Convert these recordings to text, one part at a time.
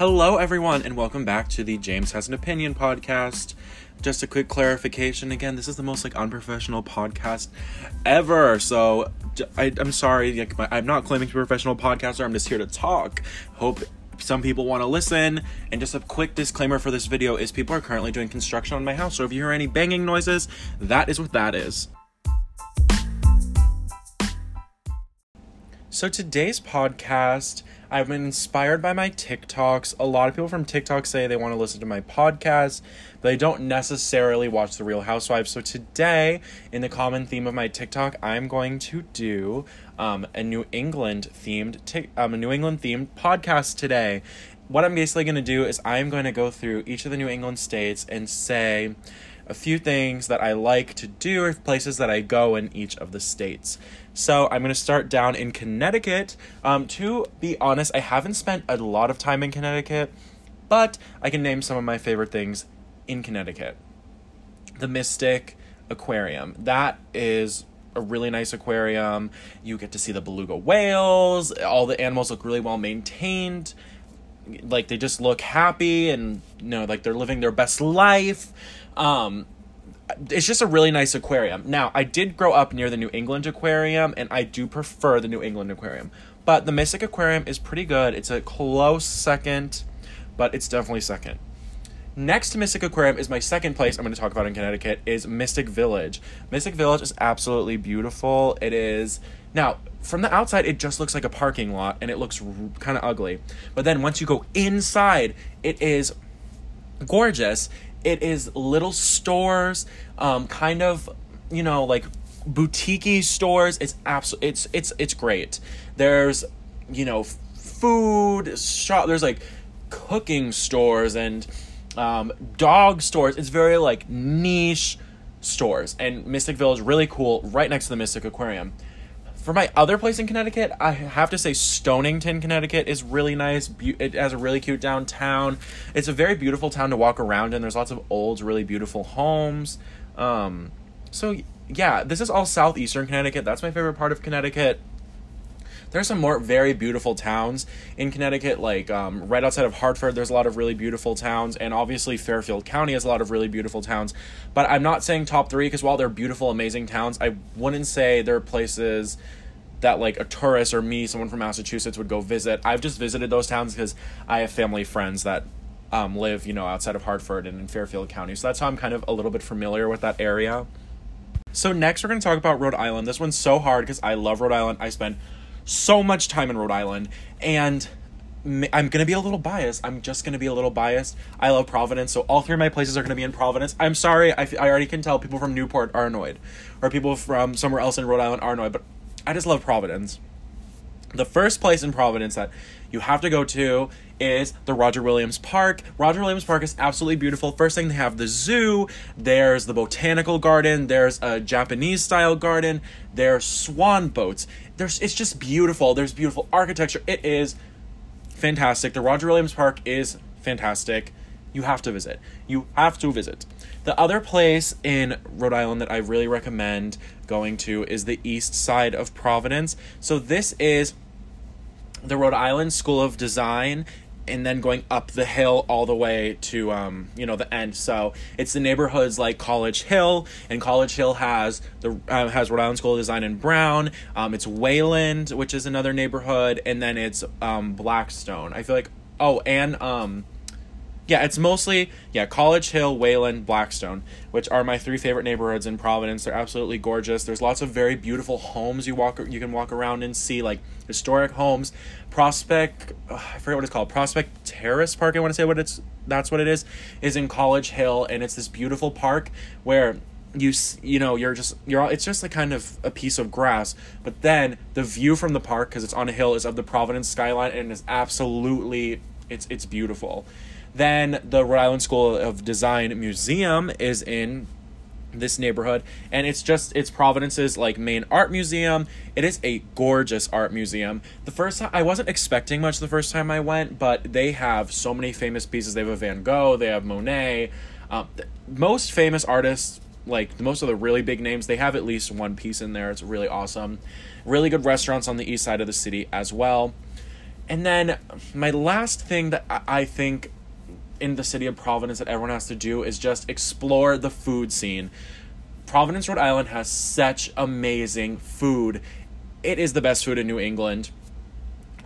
Hello, everyone, and welcome back to the James Has an Opinion podcast. Just a quick clarification again, this is the most like unprofessional podcast ever. So I, am sorry, like, my, I'm not claiming to be a professional podcaster. I'm just here to talk. Hope some people want to listen. And just a quick disclaimer for this video is people are currently doing construction on my house. So if you hear any banging noises, that is what that is. So today's podcast I've been inspired by my TikToks. A lot of people from TikTok say they want to listen to my podcast, but they don't necessarily watch The Real Housewives. So today, in the common theme of my TikTok, I'm going to do um, a New England themed tic- um, a New England themed podcast today. What I'm basically going to do is I'm going to go through each of the New England states and say a few things that I like to do or places that I go in each of the states. So I'm going to start down in Connecticut. Um, to be honest, I haven't spent a lot of time in Connecticut, but I can name some of my favorite things in Connecticut. The Mystic Aquarium. That is a really nice aquarium. You get to see the beluga whales. All the animals look really well maintained. Like they just look happy and you know like they're living their best life. Um, it's just a really nice aquarium. Now, I did grow up near the New England Aquarium, and I do prefer the New England Aquarium. But the Mystic Aquarium is pretty good. It's a close second, but it's definitely second. Next to Mystic Aquarium is my second place I'm going to talk about in Connecticut is Mystic Village. Mystic Village is absolutely beautiful. It is now from the outside it just looks like a parking lot and it looks kind of ugly. But then once you go inside, it is gorgeous it is little stores, um, kind of, you know, like boutiquey stores. It's absolutely it's it's it's great. There's, you know, food shop. There's like cooking stores and um, dog stores. It's very like niche stores. And Mystic Village really cool, right next to the Mystic Aquarium. For my other place in Connecticut, I have to say Stonington, Connecticut is really nice. It has a really cute downtown. It's a very beautiful town to walk around in. There's lots of old, really beautiful homes. Um, so yeah, this is all southeastern Connecticut. That's my favorite part of Connecticut. There's some more very beautiful towns in Connecticut, like um, right outside of Hartford. There's a lot of really beautiful towns, and obviously Fairfield County has a lot of really beautiful towns. But I'm not saying top three because while they're beautiful, amazing towns, I wouldn't say they're places that like a tourist or me, someone from Massachusetts, would go visit. I've just visited those towns because I have family friends that um, live, you know, outside of Hartford and in Fairfield County. So that's how I'm kind of a little bit familiar with that area. So next, we're going to talk about Rhode Island. This one's so hard because I love Rhode Island. I spend so much time in Rhode Island, and I'm gonna be a little biased. I'm just gonna be a little biased. I love Providence, so all three of my places are gonna be in Providence. I'm sorry, I, I already can tell people from Newport are annoyed, or people from somewhere else in Rhode Island are annoyed, but I just love Providence. The first place in Providence that you have to go to is the Roger Williams Park. Roger Williams Park is absolutely beautiful. First thing, they have the zoo, there's the botanical garden, there's a Japanese style garden, there's swan boats. There's it's just beautiful. There's beautiful architecture. It is fantastic. The Roger Williams Park is fantastic. You have to visit. You have to visit. The other place in Rhode Island that I really recommend going to is the east side of Providence. So this is the Rhode Island School of Design and then going up the hill all the way to um, you know the end. So it's the neighborhoods like College Hill, and College Hill has the uh, has Rhode Island School of Design in Brown. Um, it's Wayland, which is another neighborhood, and then it's um, Blackstone. I feel like oh, and um, yeah, it's mostly yeah College Hill, Wayland, Blackstone, which are my three favorite neighborhoods in Providence. They're absolutely gorgeous. There's lots of very beautiful homes you walk you can walk around and see like historic homes. Prospect, I forget what it's called. Prospect Terrace Park. I want to say what it's that's what it is. Is in College Hill, and it's this beautiful park where you you know you're just you're it's just like kind of a piece of grass but then the view from the park because it's on a hill is of the providence skyline and it's absolutely it's it's beautiful then the Rhode Island School of Design Museum is in this neighborhood and it's just it's providence's like main art museum. It is a gorgeous art museum. The first time i wasn't expecting much the first time i went but they have so many famous pieces. They have a van gogh they have monet. Um, most famous artists like most of the really big names they have at least one piece in there. It's really awesome. Really good restaurants on the east side of the city as well. And then my last thing that I- I think in the city of Providence that everyone has to do is just explore the food scene. Providence, Rhode Island has such amazing food. It is the best food in New England.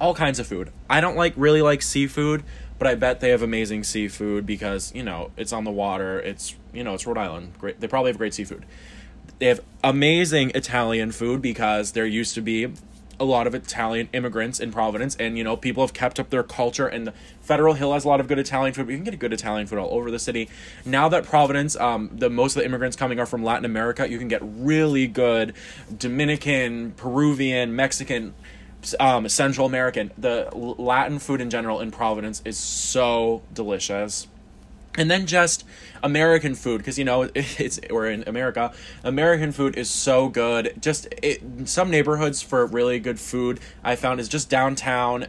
All kinds of food. I don't like really like seafood, but I bet they have amazing seafood because, you know, it's on the water. It's, you know, it's Rhode Island. Great. They probably have great seafood. They have amazing Italian food because there used to be a lot of Italian immigrants in Providence, and you know people have kept up their culture. And Federal Hill has a lot of good Italian food. But you can get a good Italian food all over the city. Now that Providence, um, the most of the immigrants coming are from Latin America, you can get really good Dominican, Peruvian, Mexican. Um, Central American, the Latin food in general in Providence is so delicious and then just American food because you know it's we're in America. American food is so good. Just it, some neighborhoods for really good food I found is just downtown.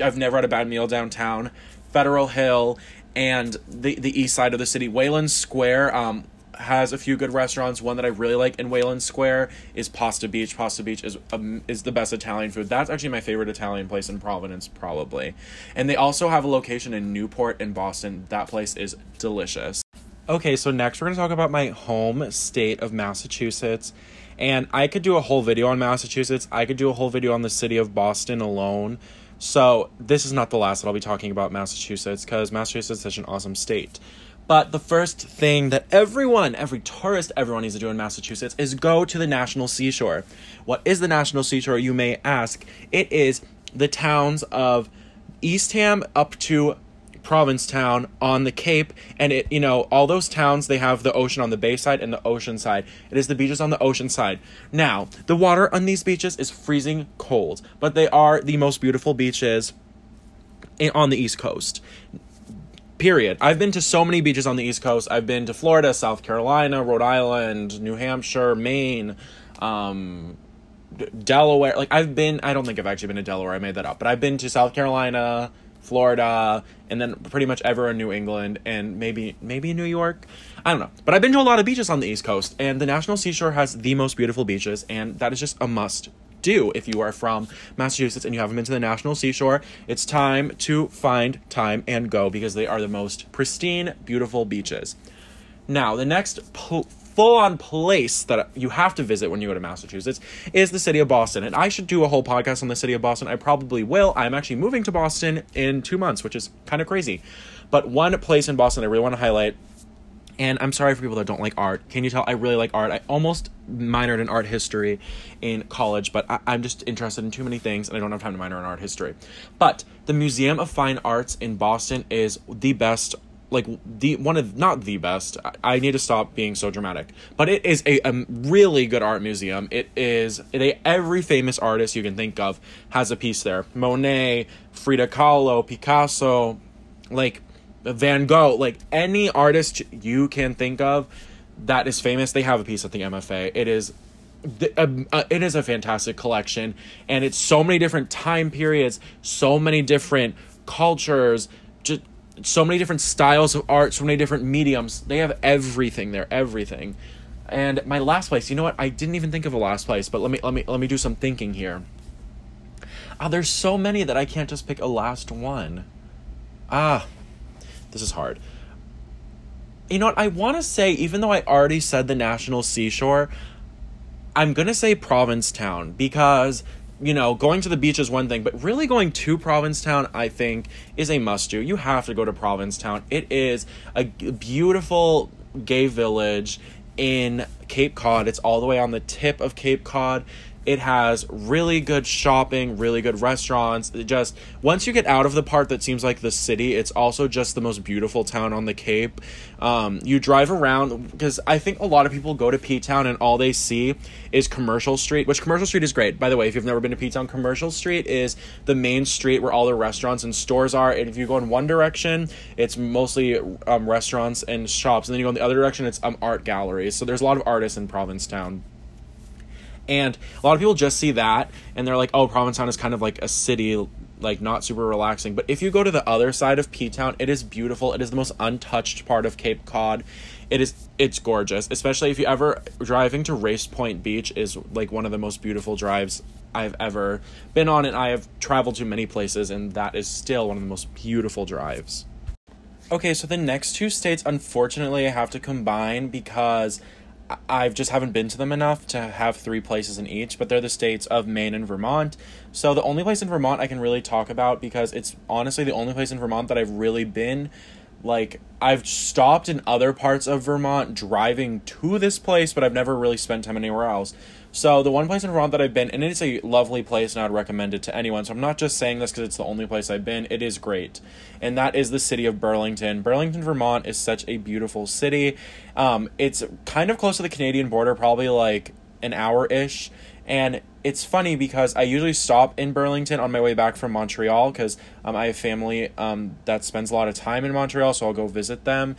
I've never had a bad meal downtown. Federal Hill and the the east side of the city, Wayland Square. Um, has a few good restaurants. One that I really like in Wayland Square is Pasta Beach. Pasta Beach is um, is the best Italian food. That's actually my favorite Italian place in Providence, probably. And they also have a location in Newport in Boston. That place is delicious. Okay, so next we're going to talk about my home state of Massachusetts. And I could do a whole video on Massachusetts. I could do a whole video on the city of Boston alone. So, this is not the last that I'll be talking about Massachusetts because Massachusetts is such an awesome state. But the first thing that everyone, every tourist, everyone needs to do in Massachusetts is go to the National Seashore. What is the National Seashore, you may ask? It is the towns of Eastham up to Provincetown on the Cape, and it, you know, all those towns, they have the ocean on the bay side and the ocean side. It is the beaches on the ocean side. Now, the water on these beaches is freezing cold, but they are the most beautiful beaches on the East Coast period. I've been to so many beaches on the East Coast. I've been to Florida, South Carolina, Rhode Island, New Hampshire, Maine, um, D- Delaware. Like I've been. I don't think I've actually been to Delaware. I made that up, but I've been to South Carolina, Florida, and then pretty much everywhere in New England, and maybe maybe New York. I don't know, but I've been to a lot of beaches on the East Coast, and the National Seashore has the most beautiful beaches, and that is just a must do if you are from Massachusetts and you haven't been to the National Seashore. It's time to find time and go because they are the most pristine, beautiful beaches. Now, the next full on place that you have to visit when you go to Massachusetts is the city of Boston. And I should do a whole podcast on the city of Boston. I probably will. I'm actually moving to Boston in two months, which is kind of crazy. But one place in Boston I really want to highlight and I'm sorry for people that don't like art. Can you tell I really like art? I almost minored in art history in college, but I, am just interested in too many things and I don't have time to minor in art history. But the Museum of Fine Arts in Boston is the best like the one of not the best I, I need to stop being so dramatic but it is a, a really good art museum it is they every famous artist you can think of has a piece there monet frida kahlo picasso like Van Gogh, like any artist you can think of that is famous, they have a piece at the MFA. It is it is a fantastic collection and it's so many different time periods, so many different cultures, just so many different styles of art, so many different mediums. They have everything there, everything. And my last place, you know what? I didn't even think of a last place, but let me let me let me do some thinking here. Ah, there's so many that I can't just pick a last one. Ah, this is hard. You know what? I want to say, even though I already said the National Seashore, I'm going to say Provincetown because, you know, going to the beach is one thing, but really going to Provincetown, I think, is a must do. You have to go to Provincetown. It is a beautiful gay village in Cape Cod. It's all the way on the tip of Cape Cod. It has really good shopping, really good restaurants. It just once you get out of the part that seems like the city, it's also just the most beautiful town on the Cape. Um, you drive around because I think a lot of people go to P Town and all they see is Commercial Street, which Commercial Street is great. By the way, if you've never been to P Town, Commercial Street is the main street where all the restaurants and stores are. And if you go in one direction, it's mostly um, restaurants and shops, and then you go in the other direction, it's um, art galleries. So there's a lot of artists in Provincetown. And a lot of people just see that and they're like, oh, Provincetown is kind of like a city like not super relaxing. But if you go to the other side of P Town, it is beautiful. It is the most untouched part of Cape Cod. It is it's gorgeous, especially if you ever driving to Race Point Beach is like one of the most beautiful drives I've ever been on, and I have traveled to many places, and that is still one of the most beautiful drives. Okay, so the next two states, unfortunately, I have to combine because I just haven't been to them enough to have three places in each, but they're the states of Maine and Vermont. So the only place in Vermont I can really talk about because it's honestly the only place in Vermont that I've really been like I've stopped in other parts of Vermont driving to this place, but I've never really spent time anywhere else. So the one place in Vermont that I've been, and it's a lovely place, and I'd recommend it to anyone. So I'm not just saying this because it's the only place I've been. It is great, and that is the city of Burlington. Burlington, Vermont, is such a beautiful city. Um, it's kind of close to the Canadian border, probably like an hour ish. And it's funny because I usually stop in Burlington on my way back from Montreal because um, I have family um, that spends a lot of time in Montreal, so I'll go visit them.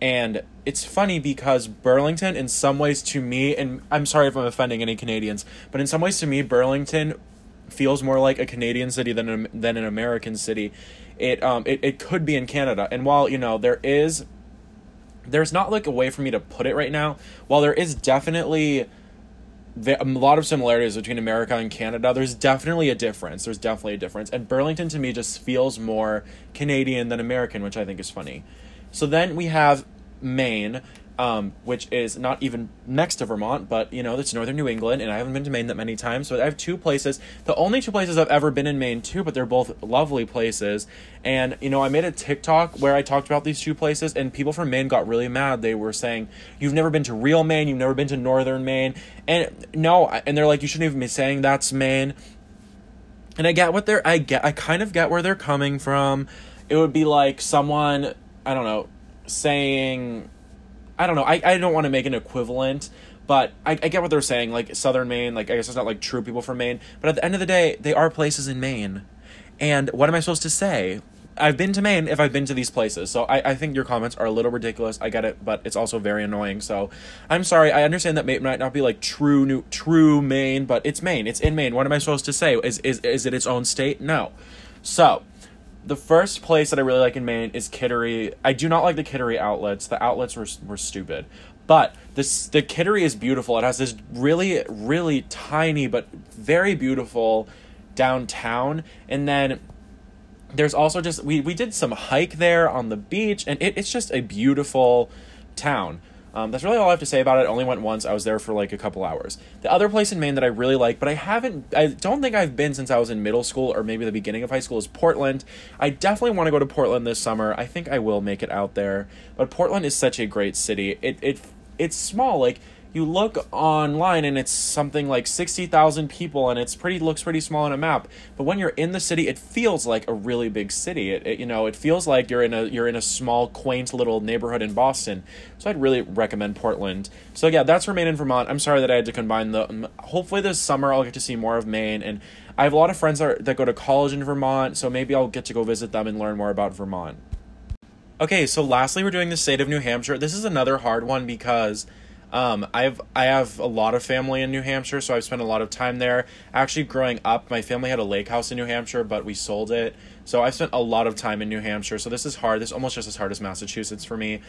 And it's funny because Burlington, in some ways, to me, and I'm sorry if I'm offending any Canadians, but in some ways, to me, Burlington feels more like a Canadian city than a, than an American city. It um it, it could be in Canada, and while you know there is, there's not like a way for me to put it right now. While there is definitely a lot of similarities between America and Canada. There's definitely a difference. There's definitely a difference. And Burlington to me just feels more Canadian than American, which I think is funny. So then we have Maine, um, which is not even next to Vermont, but you know, it's northern New England, and I haven't been to Maine that many times. So I have two places, the only two places I've ever been in Maine, too, but they're both lovely places. And you know, I made a TikTok where I talked about these two places, and people from Maine got really mad. They were saying, "You've never been to real Maine, you've never been to northern Maine," and no, and they're like, "You shouldn't even be saying that's Maine." And I get what they're, I get, I kind of get where they're coming from. It would be like someone I don't know, saying, I don't know, I, I don't want to make an equivalent, but I, I get what they're saying. Like Southern Maine, like I guess it's not like true people from Maine, but at the end of the day, they are places in Maine. And what am I supposed to say? I've been to Maine if I've been to these places. So I, I think your comments are a little ridiculous. I get it, but it's also very annoying. So I'm sorry. I understand that Maine might not be like true new true Maine, but it's Maine. It's in Maine. What am I supposed to say? Is is is it its own state? No. So the first place that I really like in Maine is Kittery. I do not like the Kittery outlets. The outlets were were stupid. But this the Kittery is beautiful. It has this really really tiny but very beautiful downtown and then there's also just we we did some hike there on the beach and it, it's just a beautiful town. Um, that's really all I have to say about it. I only went once. I was there for like a couple hours. The other place in Maine that I really like, but I haven't, I don't think I've been since I was in middle school or maybe the beginning of high school, is Portland. I definitely want to go to Portland this summer. I think I will make it out there. But Portland is such a great city. It it it's small. Like you look online and it's something like 60,000 people and it's pretty looks pretty small on a map. But when you're in the city it feels like a really big city. It, it, you know it feels like you're in a you're in a small quaint little neighborhood in Boston. So I'd really recommend Portland. So yeah that's Maine and Vermont. I'm sorry that I had to combine the um, hopefully this summer I'll get to see more of Maine. And I have a lot of friends that, are, that go to college in Vermont so maybe I'll get to go visit them and learn more about Vermont. Okay so lastly we're doing the state of New Hampshire. This is another hard one because um, I've I have a lot of family in New Hampshire, so I've spent a lot of time there. Actually, growing up, my family had a lake house in New Hampshire, but we sold it. So I've spent a lot of time in New Hampshire. So this is hard. This is almost just as hard as Massachusetts for me.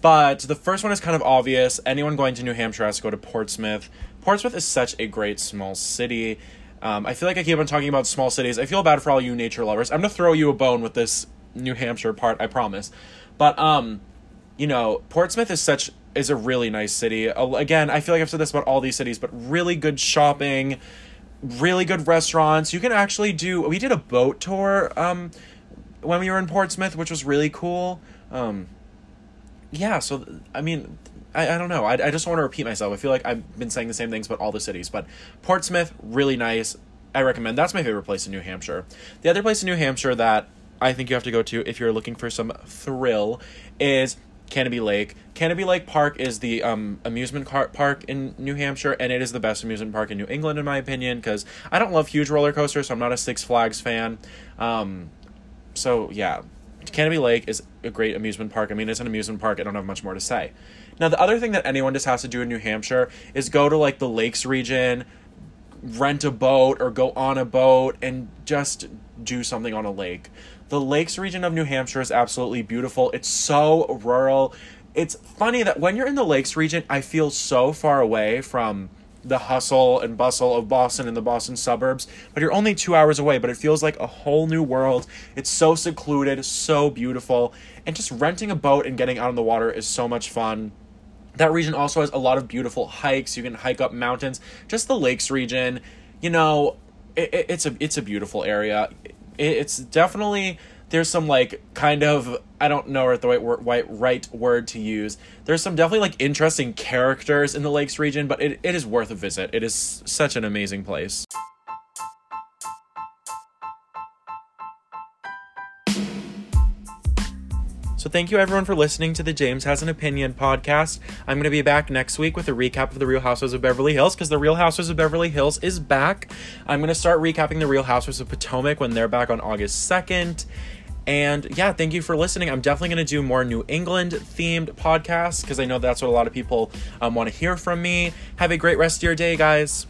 But the first one is kind of obvious. Anyone going to New Hampshire has to go to Portsmouth. Portsmouth is such a great small city. Um, I feel like I keep on talking about small cities. I feel bad for all you nature lovers. I'm gonna throw you a bone with this New Hampshire part. I promise. But um, you know, Portsmouth is such is a really nice city. Again, I feel like I've said this about all these cities, but really good shopping, really good restaurants. You can actually do. We did a boat tour um, when we were in Portsmouth, which was really cool. Um, yeah, so I mean, I, I don't know. I, I just want to repeat myself. I feel like I've been saying the same things about all the cities, but Portsmouth, really nice. I recommend. That's my favorite place in New Hampshire. The other place in New Hampshire that I think you have to go to if you're looking for some thrill is Canobie Lake. Canobie Lake Park is the um, amusement car- park in New Hampshire, and it is the best amusement park in New England, in my opinion, because I don't love huge roller coasters, so I'm not a Six Flags fan. Um, so, yeah, Canobie Lake is a great amusement park. I mean, it's an amusement park. I don't have much more to say. Now, the other thing that anyone just has to do in New Hampshire is go to like the lakes region, rent a boat or go on a boat and just do something on a lake. The lakes region of New Hampshire is absolutely beautiful. It's so rural. It's funny that when you're in the lakes region, I feel so far away from the hustle and bustle of Boston and the Boston suburbs, but you're only two hours away, but it feels like a whole new world. It's so secluded, so beautiful, and just renting a boat and getting out on the water is so much fun. That region also has a lot of beautiful hikes. You can hike up mountains. Just the lakes region, you know, it, it, it's a it's a beautiful area. It, it's definitely there's some like kind of I don't know what the right word, right, right word to use. There's some definitely like interesting characters in the lakes region, but it, it is worth a visit. It is such an amazing place. So thank you everyone for listening to the James Has an Opinion podcast. I'm going to be back next week with a recap of the Real Housewives of Beverly Hills because the Real Housewives of Beverly Hills is back. I'm going to start recapping the Real Housewives of Potomac when they're back on August 2nd. And yeah, thank you for listening. I'm definitely going to do more New England themed podcasts because I know that's what a lot of people um, want to hear from me. Have a great rest of your day, guys.